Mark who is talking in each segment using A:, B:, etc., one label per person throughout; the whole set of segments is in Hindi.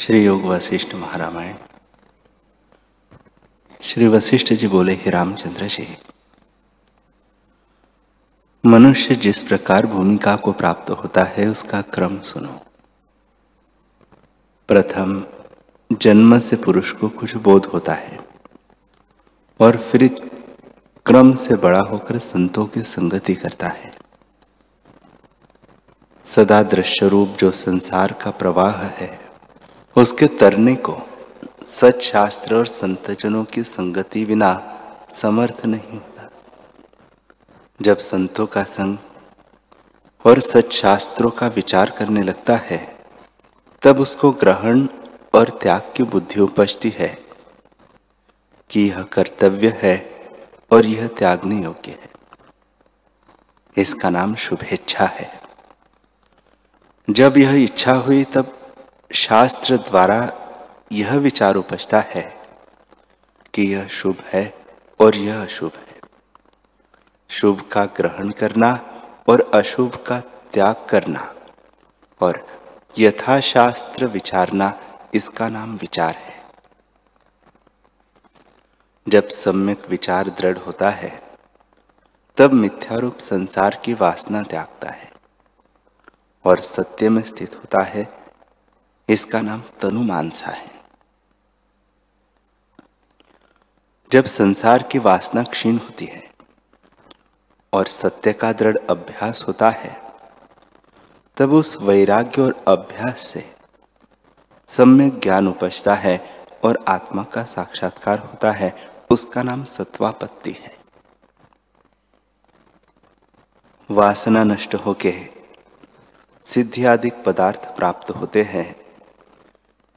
A: श्री योग वशिष्ठ महारामायण। श्री वशिष्ठ जी बोले, ही रामचंद्र जी, मनुष्य जिस प्रकार भूमिका को प्राप्त होता है, उसका क्रम सुनो। प्रथम, जन्म से पुरुष को कुछ बोध होता है, और फिर क्रम से बड़ा होकर संतों की संगति करता है। सदा दृश्य रूप जो संसार का प्रवाह है उसके तरने को सच शास्त्र और संतजनों की संगति बिना समर्थ नहीं होता। जब संतों का संग और सच शास्त्रों का विचार करने लगता है, तब उसको ग्रहण और त्याग की बुद्धि उपजती है कि यह कर्तव्य है और यह त्यागने योग्य है। इसका नाम शुभेच्छा है। जब यह इच्छा हुई, तब शास्त्र द्वारा यह विचार उपजता है कि यह शुभ है और यह अशुभ है। शुभ का ग्रहण करना और अशुभ का त्याग करना और यथाशास्त्र विचारना इसका नाम विचार है। जब सम्यक विचार दृढ़ होता है, तब मिथ्यारूप संसार की वासना त्यागता है और सत्य में स्थित होता है इसका नाम तनु मानसा है। जब संसार की वासना क्षीण होती है और सत्य का दृढ़ अभ्यास होता है, तब उस वैराग्य और अभ्यास से सम्यक ज्ञान उपजता है और आत्मा का साक्षात्कार होता है। उसका नाम सत्वापत्ति है। वासना नष्ट होके सिद्धि आदि पदार्थ प्राप्त होते हैं।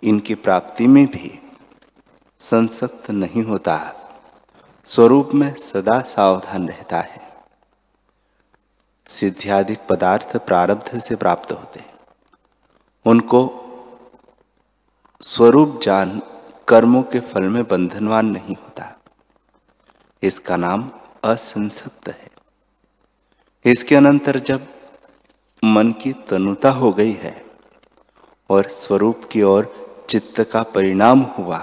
A: इनकी प्राप्ति में भी संसक्त नहीं होता। स्वरूप में सदा सावधान रहता है। सिद्ध्यादिक पदार्थ प्रारब्ध से प्राप्त होते उनको स्वरूप जान कर्मों के फल में बंधनवान नहीं होता। इसका नाम असंसक्त है। इसके अनंतर जब मन की तनुता हो गई है और स्वरूप की ओर चित्त का परिणाम हुआ,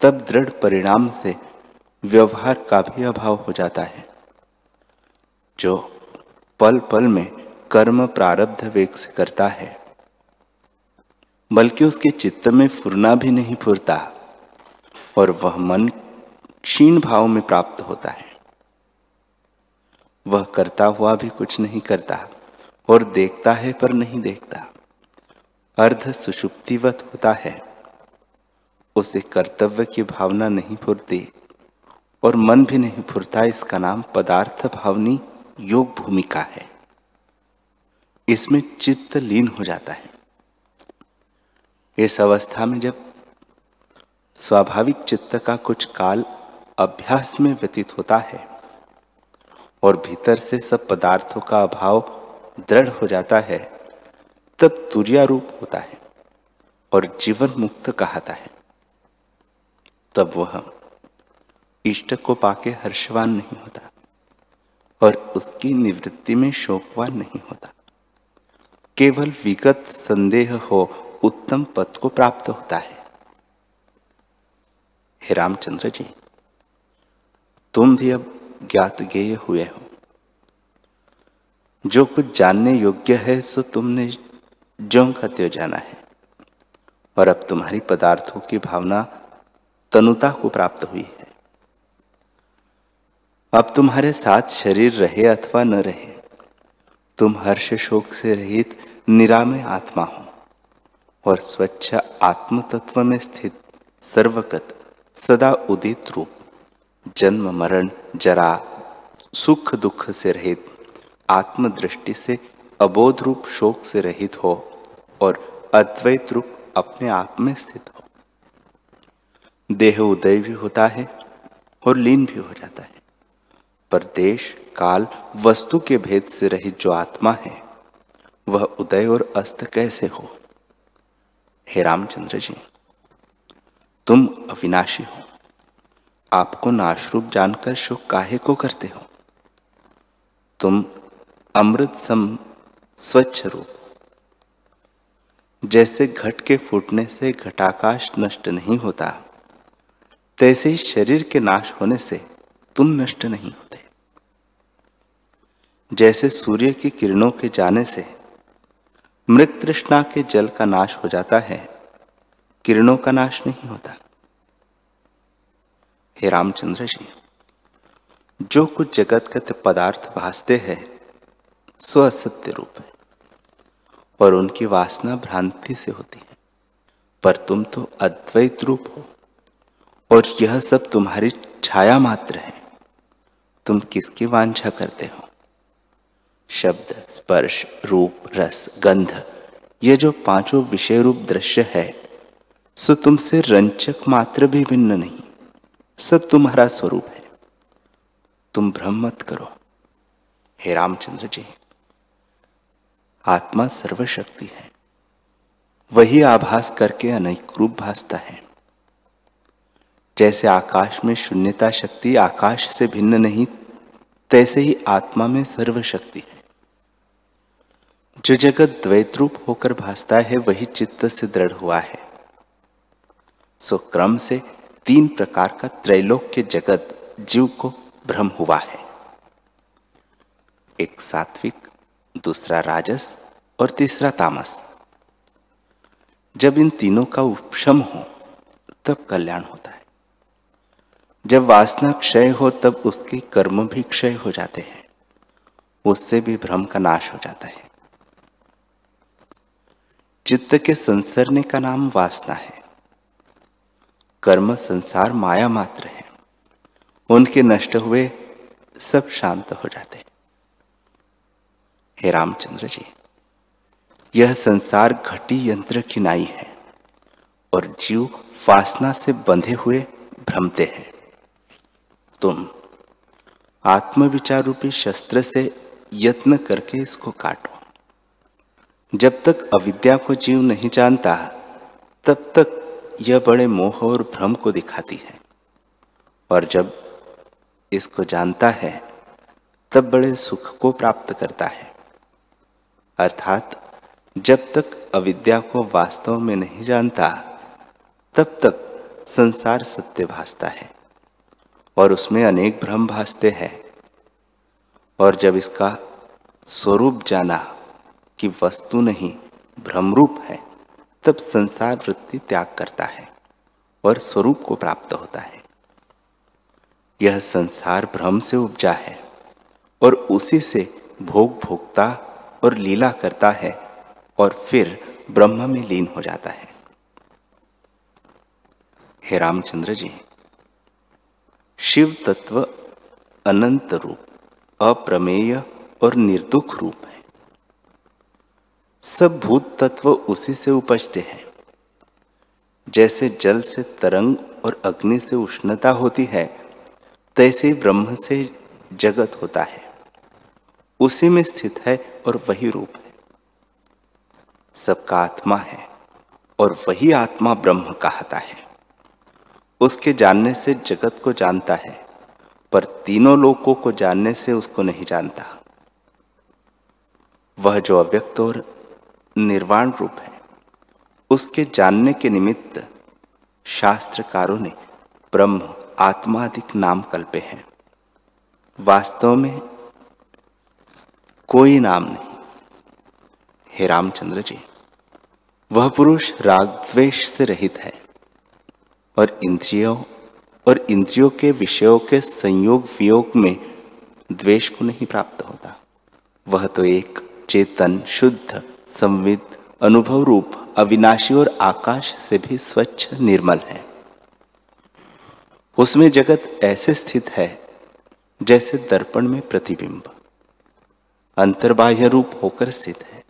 A: तब दृढ़ परिणाम से व्यवहार का भी अभाव हो जाता है। जो पल पल में कर्म प्रारब्ध वेग से करता है, बल्कि उसके चित्त में फुरना भी नहीं फुरता, और वह मन क्षीण भाव में प्राप्त होता है। वह करता हुआ भी कुछ नहीं करता, और देखता है पर नहीं देखता। अर्ध सुषुप्तिवत होता है। उसे कर्तव्य की भावना नहीं फुरती और मन भी नहीं फुरता इसका नाम पदार्थ भावनी योग भूमिका है। इसमें चित्त लीन हो जाता है। इस अवस्था में जब स्वाभाविक चित्त का कुछ काल अभ्यास में व्यतीत होता है और भीतर से सब पदार्थों का अभाव दृढ़ हो जाता है तब तुरियारूप होता है और जीवन मुक्त कहता है। तब वह इष्ट को पाके हर्षवान नहीं होता और उसकी निवृत्ति में शोकवान नहीं होता। केवल विगत संदेह हो उत्तम पद को प्राप्त होता है। हे रामचंद्र जी, तुम भी अब ज्ञात गेय हुए हो। जो कुछ जानने योग्य है, सो तुमने ज्यों का त्यो जाना है। और अब तुम्हारी पदार्थों की भावना तनुता को प्राप्त हुई है। अब तुम्हारे साथ शरीर रहे अथवा न रहे, तुम हर्ष शोक से रहित, निरामय आत्मा हो। और स्वच्छ आत्म तत्व में स्थित सर्वगत, सदा उदित रूप, जन्म, मरण, जरा, सुख दुख से रहित, आत्मदृष्टि से अबोध रूप शोक से रहित हो। और अद्वैत रूप अपने आप में स्थित हो। देह उदय भी होता है और लीन भी हो जाता है। पर देश, काल, वस्तु के भेद से रहित जो आत्मा है, वह उदय और अस्त कैसे हो? हे रामचंद्र जी, तुम अविनाशी हो। आपको नाशरूप जानकर शोक काहे को करते हो? तुम अमृत सम स्वच्छ रूप जैसे घट के फूटने से घटाकाश नष्ट नहीं होता, तैसे ही शरीर के नाश होने से तुम नष्ट नहीं होते। जैसे सूर्य की किरणों के जाने से मृत तृष्णा के जल का नाश हो जाता है, किरणों का नाश नहीं होता। हे रामचंद्र जी, जो कुछ जगतगत पदार्थ भासते हैं सो असत्य रूप है। और उनकी वासना भ्रांति से होती है। पर तुम तो अद्वैत रूप हो, और यह सब तुम्हारी छाया मात्र है। तुम किसकी वांछा करते हो? शब्द, स्पर्श, रूप, रस, गंध, ये जो पाँचों विषय रूप दृश्य है, सो तुमसे रंचक मात्र भी भिन्न नहीं, सब तुम्हारा स्वरूप है। तुम भ्रम मत करो। हे रामचंद्र जी। आत्मा सर्वशक्ति है। वही आभास करके अनेक रूप भासता है। जैसे आकाश में शून्यता शक्ति आकाश से भिन्न नहीं, तैसे ही आत्मा में सर्वशक्ति है। जो जगत द्वैत रूप होकर भासता है, वही चित्त से दृढ़ हुआ है। सो क्रम से तीन प्रकार का त्रैलोक्य जगत जीव को भ्रम हुआ है। एक सात्विक दूसरा राजस और तीसरा तामस। जब इन तीनों का उपशम हो, तब कल्याण होता है। जब वासना क्षय हो, तब उसके कर्म भी क्षय हो जाते हैं। उससे भी भ्रम का नाश हो जाता है। चित्त के संसरने का नाम वासना है। कर्म संसार माया मात्र है। उनके नष्ट हुए सब शांत हो जाते हैं। हे रामचंद्र जी, यह संसार घटी यंत्र की नाई है और जीव वासना से बंधे हुए भ्रमते हैं। तुम आत्मविचार रूपी शस्त्र से यत्न करके इसको काटो। जब तक अविद्या को जीव नहीं जानता, तब तक यह बड़े मोह और भ्रम को दिखाती है। और जब इसको जानता है, तब बड़े सुख को प्राप्त करता है। अर्थात, जब तक अविद्या को वास्तव में नहीं जानता, तब तक संसार सत्य भासता है और उसमें अनेक भ्रम भासते हैं। और जब इसका स्वरूप जाना कि वस्तु नहीं, भ्रमरूप है, तब संसार वृत्ति त्याग करता है और स्वरूप को प्राप्त होता है। यह संसार भ्रम से उपजा है और उसी से भोग भोगता और लीला करता है और फिर ब्रह्म में लीन हो जाता है। हे रामचंद्र जी शिव तत्व अनंत रूप, अप्रमेय और निर्दुख रूप है। सब भूत तत्व उसी से उपजते हैं। जैसे जल से तरंग और अग्नि से उष्णता होती है, तैसे ब्रह्म से जगत होता है। उसी में स्थित है और वही रूप है। सबका आत्मा है और वही आत्मा ब्रह्म कहता है। उसके जानने से जगत को जानता है, पर तीनों लोकों को जानने से उसको नहीं जानता। वह जो अव्यक्त और निर्वाण रूप है, उसके जानने के निमित्त शास्त्रकारों ने ब्रह्म आत्मा आत्माधिक नाम कल्पे हैं। वास्तव में कोई नाम नहीं। हे रामचंद्र जी, वह पुरुष राग द्वेष से रहित है और इंद्रियों और इंद्रियों के विषयों के संयोग वियोग में द्वेष को नहीं प्राप्त होता। वह तो एक चेतन, शुद्ध, संविद, अनुभव रूप, अविनाशी और आकाश से भी स्वच्छ, निर्मल है। उसमें जगत ऐसे स्थित है जैसे दर्पण में प्रतिबिंब। अंतर्बाह्य रूप होकर स्थित है।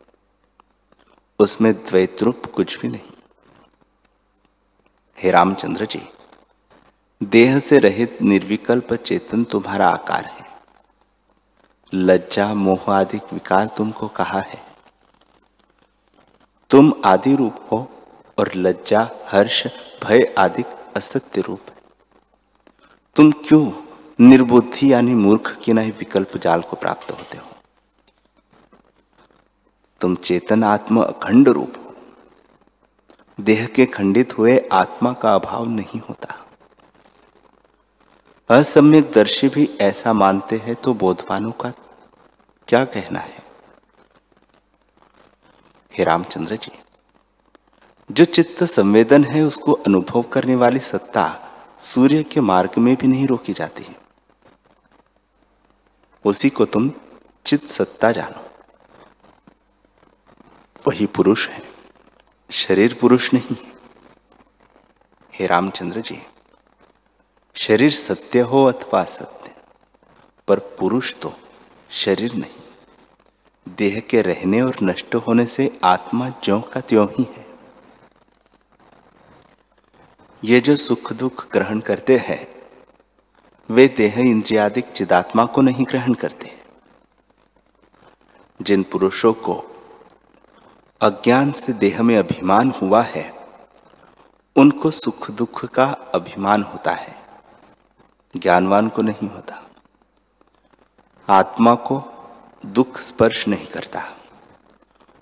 A: उसमें द्वैत रूप कुछ भी नहीं। हे रामचंद्र जी, देह से रहित निर्विकल्प चेतन तुम्हारा आकार है। लज्जा, मोह आदि विकार तुमको कहा है। तुम आदि रूप हो और लज्जा, हर्ष, भय आदि असत्य रूप है। तुम क्यों निर्बुद्धि यानी मूर्ख की नहीं विकल्प जाल को प्राप्त होते हो? तुम चेतन आत्मा अखंड रूप हो। देह के खंडित हुए आत्मा का अभाव नहीं होता। असम्यक दर्शी भी ऐसा मानते हैं तो बोधवानों का क्या कहना है? हे रामचंद्र जी, जो चित्त संवेदन है उसको अनुभव करने वाली सत्ता सूर्य के मार्ग में भी नहीं रोकी जाती। उसी को तुम चित्त सत्ता जानो। वही पुरुष है। शरीर पुरुष नहीं हे। रामचंद्र जी, शरीर सत्य हो अथवा सत्य पर पुरुष तो शरीर नहीं। देह के रहने और नष्ट होने से आत्मा ज्यो का त्यों ही है। ये जो सुख दुख ग्रहण करते हैं, वे देह इंद्रियादिक चिदात्मा को नहीं ग्रहण करते। जिन पुरुषों को अज्ञान से देह में अभिमान हुआ है, उनको सुख दुख का अभिमान होता है। ज्ञानवान को नहीं होता। आत्मा को दुख स्पर्श नहीं करता।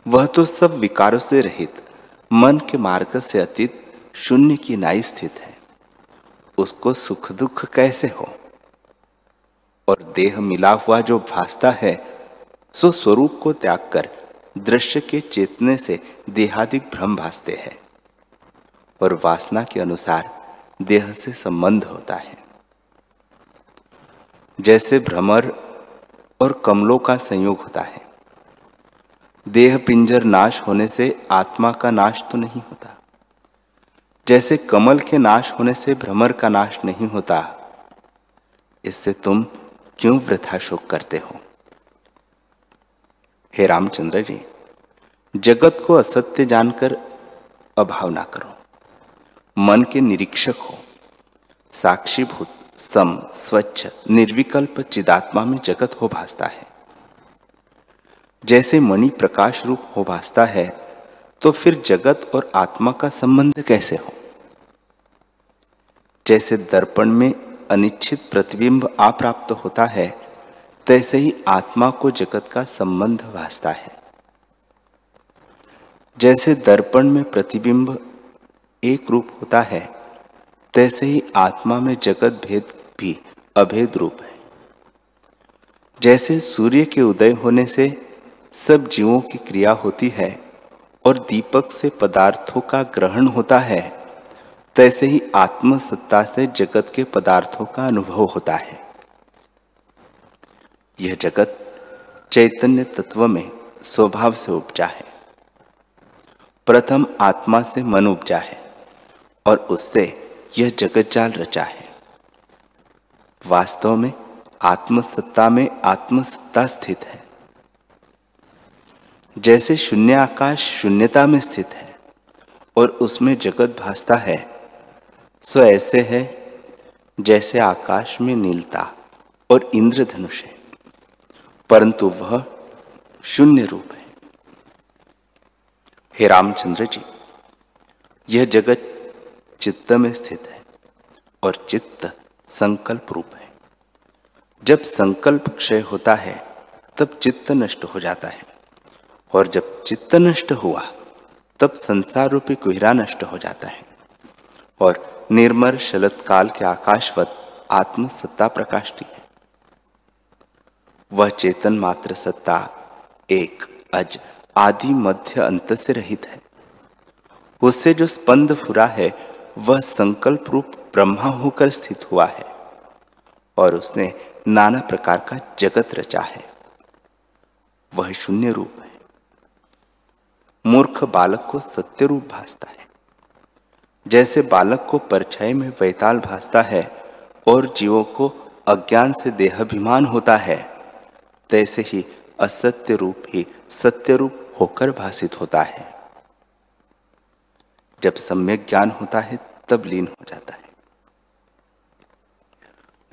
A: वह तो सब विकारों से रहित, मन के मार्ग से अतीत शून्य की नाई स्थित है। उसको सुख दुख कैसे हो? और देह मिला हुआ जो भासता है, सो स्वरूप को त्याग कर दृश्य के चेतने से देहादिक भ्रम भासते हैं और वासना के अनुसार देह से संबंध होता है। जैसे भ्रमर और कमलों का संयोग होता है। देह पिंजर नाश होने से आत्मा का नाश तो नहीं होता। जैसे कमल के नाश होने से भ्रमर का नाश नहीं होता, इससे तुम क्यों वृथा शोक करते हो? हे रामचंद्र जी, जगत को असत्य जानकर अभाव ना करो। मन के निरीक्षक हो। साक्षीभूत, सम, स्वच्छ, निर्विकल्प चिदात्मा में जगत हो भासता है। जैसे मणि प्रकाश रूप हो भासता है तो फिर जगत और आत्मा का संबंध कैसे हो? जैसे दर्पण में अनिच्छित प्रतिबिंब अप्राप्त होता है तैसे ही आत्मा को जगत का संबंध भासता है। जैसे दर्पण में प्रतिबिंब एक रूप होता है, तैसे ही आत्मा में जगत भेद भी अभेद रूप है। जैसे सूर्य के उदय होने से सब जीवों की क्रिया होती है और दीपक से पदार्थों का ग्रहण होता है, तैसे ही आत्मसत्ता से जगत के पदार्थों का अनुभव होता है। यह जगत चैतन्य तत्व में स्वभाव से उपजा है। प्रथम आत्मा से मन उपजा है और उससे यह जगत जाल रचा है। वास्तव में आत्मसत्ता में आत्मसत्ता स्थित है। जैसे शून्य आकाश शून्यता में स्थित है और उसमें जगत भासता है, सो ऐसे है जैसे आकाश में नीलता और इंद्रधनुष है। परंतु वह शून्य रूप है। हे रामचंद्र जी, यह जगत चित्त में स्थित है और चित्त संकल्प रूप है। जब संकल्प क्षय होता है, तब चित्त नष्ट हो जाता है और जब चित्त नष्ट हुआ, तब संसार रूपी कुहरा नष्ट हो जाता है और निर्मर शलत काल के आकाशवत आत्म सत्ता प्रकाशती है। वह चेतन मात्र सत्ता, एक, अज, आदि मध्य अंत से रहित है। उससे जो स्पंद फुरा है, वह संकल्प रूप ब्रह्मा होकर स्थित हुआ है, और उसने नाना प्रकार का जगत रचा है। वह शून्य रूप है। मूर्ख बालक को सत्य रूप भासता है। जैसे बालक को परछाई में वैताल भासता है, और जीवों को अज्ञान से देहाभिमान होता है तैसे ही असत्य रूप ही सत्य रूप होकर भाषित होता है। जब सम्यक ज्ञान होता है, तब लीन हो जाता है।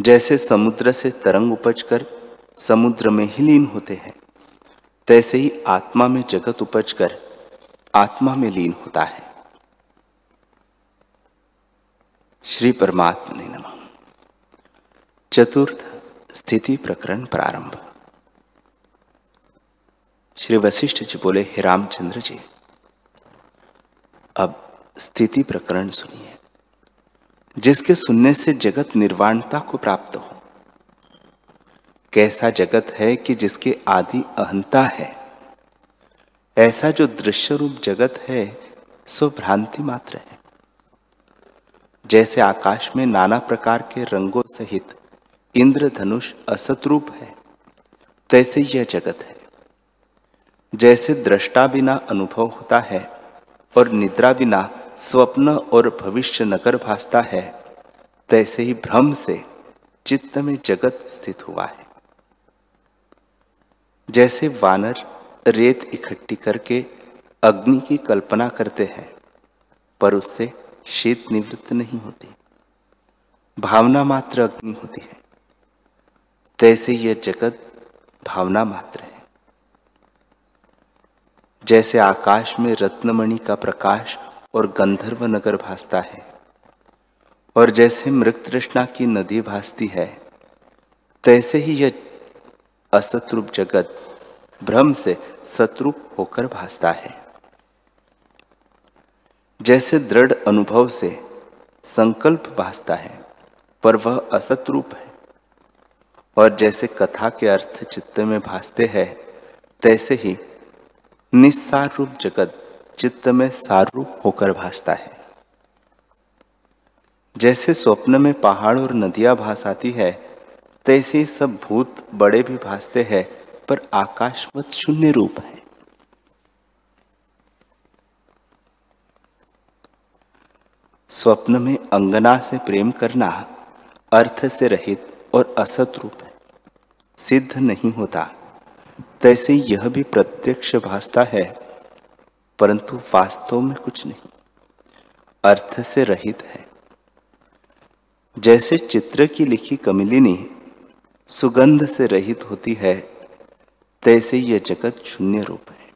A: जैसे समुद्र से तरंग उपज कर समुद्र में ही लीन होते हैं, तैसे ही आत्मा में जगत उपज कर आत्मा में लीन होता है। श्री परमात्मा ने नम। चतुर्थ स्थिति प्रकरण प्रारंभ। श्री वशिष्ठ जी बोले, हे रामचंद्र जी, अब स्थिति प्रकरण सुनिए। जिसके सुनने से जगत निर्वाणता को प्राप्त हो, कैसा जगत है कि जिसके आदि अहंता है? ऐसा जो दृश्य रूप जगत है, सो भ्रांति मात्र है। जैसे आकाश में नाना प्रकार के रंगों सहित इंद्रधनुष असत रूप है, तैसे यह जगत है। जैसे दृष्टा बिना अनुभव होता है और निद्रा बिना स्वप्न और भविष्य नगर भासता है, तैसे ही भ्रम से चित्त में जगत स्थित हुआ है। जैसे वानर रेत इकट्ठी करके अग्नि की कल्पना करते हैं, पर उससे शीत निवृत्त नहीं होती। भावना मात्र अग्नि होती है, तैसे यह जगत भावना मात्र है। जैसे आकाश में रत्नमणि का प्रकाश और गंधर्व नगर भासता है, और जैसे मृत तृष्णा की नदी भासती है, तैसे ही यह असतरूप जगत भ्रम से सतरूप होकर भासता है। जैसे दृढ़ अनुभव से संकल्प भासता है, पर वह असत रूप है, और जैसे कथा के अर्थ चित्त में भासते हैं, तैसे ही निस्सार रूप जगत चित्त में सार रूप होकर भासता है। जैसे स्वप्न में पहाड़ और नदियाँ भास आती है, तैसे सब भूत बड़े भी भासते हैं, पर आकाशवत शून्य रूप है। स्वप्न में अंगना से प्रेम करना अर्थ से रहित और असत रूप है। सिद्ध नहीं होता। तैसे यह भी प्रत्यक्ष भासता है, परंतु वास्तव में कुछ नहीं। अर्थ से रहित है। जैसे चित्र की लिखी कमिलिनी सुगंध से रहित होती है, तैसे यह जगत शून्य रूप है।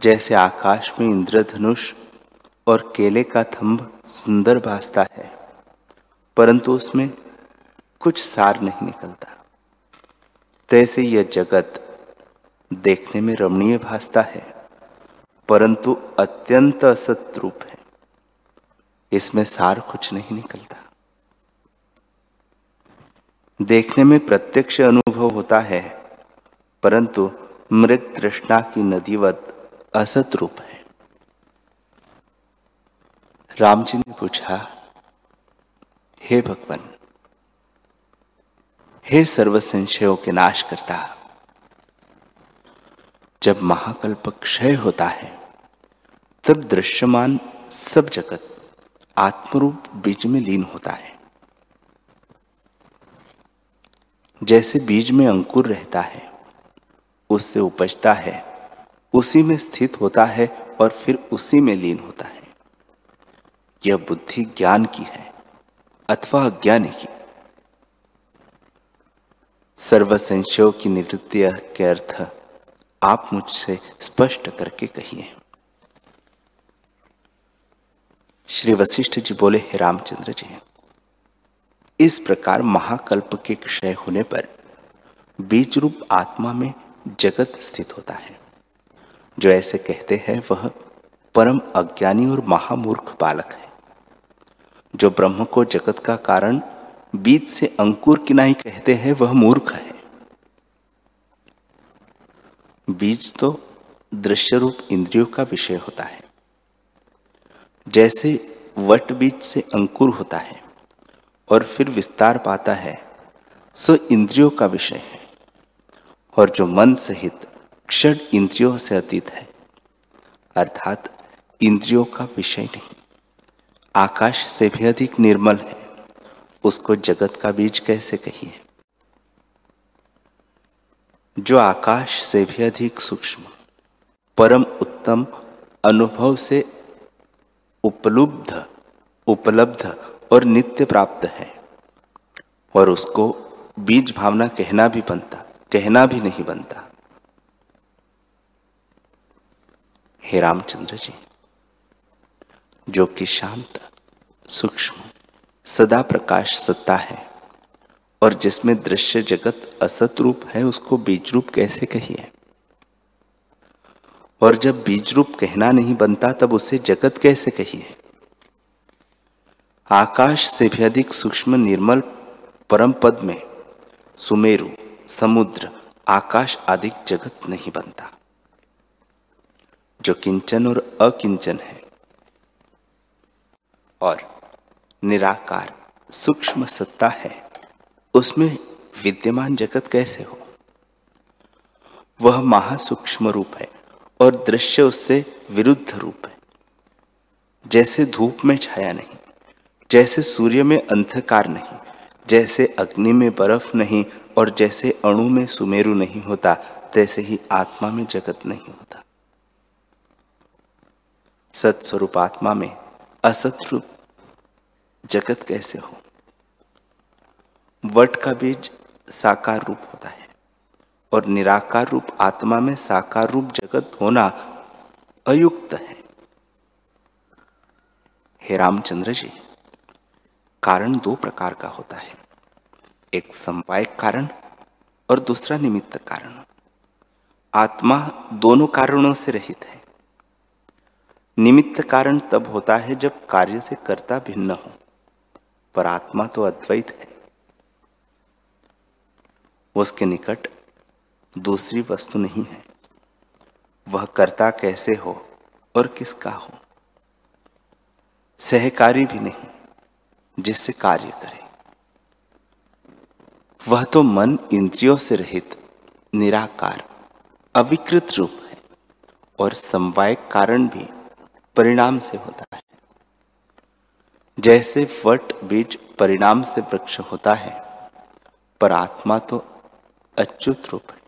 A: जैसे आकाश में इंद्रधनुष और केले का थंभ सुंदर भासता है, परंतु उसमें कुछ सार नहीं निकलता। तैसे यह जगत देखने में रमणीय भासता है, परंतु अत्यंत असत रूप है। इसमें सार कुछ नहीं निकलता। देखने में प्रत्यक्ष अनुभव होता है, परंतु मृत तृष्णा की नदीवत असत रूप है। राम जी ने पूछा, हे भगवान हे सर्व संशयों के नाश करता जब महाकल्प क्षय होता है, तब दृश्यमान सब जगत आत्मरूप बीज में लीन होता है। जैसे बीज में अंकुर रहता है, उससे उपजता है, उसी में स्थित होता है और फिर उसी में लीन होता है। यह बुद्धि ज्ञान की है, अथवा अज्ञानी की। सर्व संशयों की निवृत्ति के अर्थ आप मुझसे स्पष्ट करके कहिए। श्री वशिष्ठ जी बोले, हे रामचंद्र जी, इस प्रकार महाकल्प के क्षय होने पर बीज रूप आत्मा में जगत स्थित होता है। जो ऐसे कहते हैं, वह परम अज्ञानी और महामूर्ख बालक है। जो ब्रह्म को जगत का कारण बीज से अंकुर किनाई कहते हैं, वह मूर्ख है। बीज तो दृश्य रूप इंद्रियों का विषय होता है। जैसे वट बीज से अंकुर होता है और फिर विस्तार पाता है, सो इंद्रियों का विषय है। और जो मन सहित क्षण इंद्रियों से अतीत है, अर्थात इंद्रियों का विषय नहीं, आकाश से भी अधिक निर्मल है। उसको जगत का बीज कैसे कहिए? जो आकाश से भी अधिक सूक्ष्म, परम उत्तम, अनुभव से उपलब्ध उपलब्ध और नित्य प्राप्त है, और उसको बीज भावना कहना भी बनता, कहना भी नहीं बनता। हे रामचंद्र जी, जो कि शांत, सूक्ष्म सदा प्रकाश सत्ता है। और जिसमें दृश्य जगत असत रूप है, उसको बीज रूप कैसे कहिए? और जब बीज रूप कहना नहीं बनता, तब उसे जगत कैसे कहिए? आकाश से भी अधिक सूक्ष्म निर्मल परम पद में सुमेरु, समुद्र, आकाश आदि जगत नहीं बनता, जो किंचन और अकिंचन है। और निराकार, सूक्ष्म सत्ता है। उसमें विद्यमान जगत कैसे हो? वह महासूक्ष्म रूप है और दृश्य उससे विरुद्ध रूप है। जैसे धूप में छाया नहीं, जैसे सूर्य में अंधकार नहीं, जैसे अग्नि में बर्फ़ नहीं और जैसे अणु में सुमेरु नहीं होता, तैसे ही आत्मा में जगत नहीं होता। सत्स्वरूप आत्मा में असत रूप जगत कैसे हो? वट का बीज साकार रूप होता है और निराकार रूप आत्मा में साकार रूप जगत होना अयुक्त है। हे रामचंद्र जी, कारण दो प्रकार का होता है। एक संवायक कारण और दूसरा निमित्त कारण। आत्मा दोनों कारणों से रहित है। निमित्त कारण तब होता है जब कार्य से कर्ता भिन्न हो। पर आत्मा तो अद्वैत है। उसके निकट दूसरी वस्तु नहीं है। वह कर्ता कैसे हो और किसका हो? सहकारी भी नहीं, जिससे कार्य करे। वह तो मन इंद्रियों से रहित, निराकार, अविकृत रूप है और समवायक कारण भी परिणाम से होता है। जैसे वट बीज परिणाम से वृक्ष होता है, पर आत्मा तो अच्युत रूप है।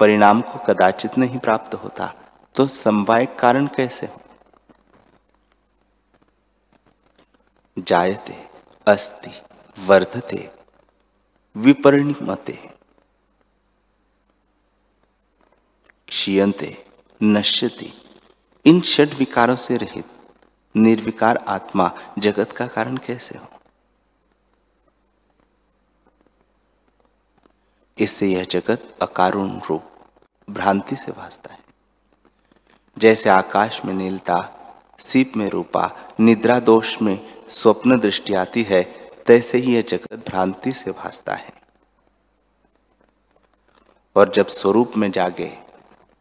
A: परिणाम को कदाचित नहीं प्राप्त होता तो समवाय कारण कैसे हो? जायते, अस्ति, वर्धते, विपरिणमते। क्षीयते नश्यति, इन षड विकारों से रहित। निर्विकार आत्मा जगत का कारण कैसे हो? इससे यह जगत अकारुण रूप, भ्रांति से भासता है। जैसे आकाश में नीलता, सीप में रूपा, निद्रा दोष में स्वप्न दृष्टि आती है, तैसे ही यह जगत भ्रांति से भासता है। और जब स्वरूप में जागे,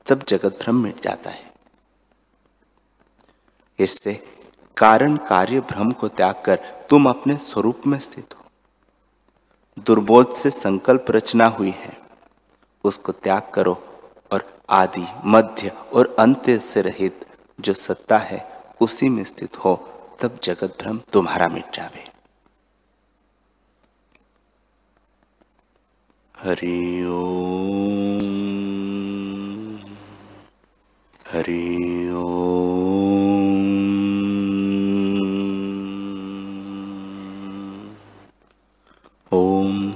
A: तब जगत भ्रम मिट जाता है। इससे कारण कार्य भ्रम को त्याग कर तुम अपने स्वरूप में स्थित हो। दुर्बोध से संकल्प रचना हुई है। उसको त्याग करो और आदि, मध्य और अंत्य से रहित जो सत्ता है, उसी में स्थित हो। तब जगत भ्रम तुम्हारा मिट जावे। हरि हरि सहनावतु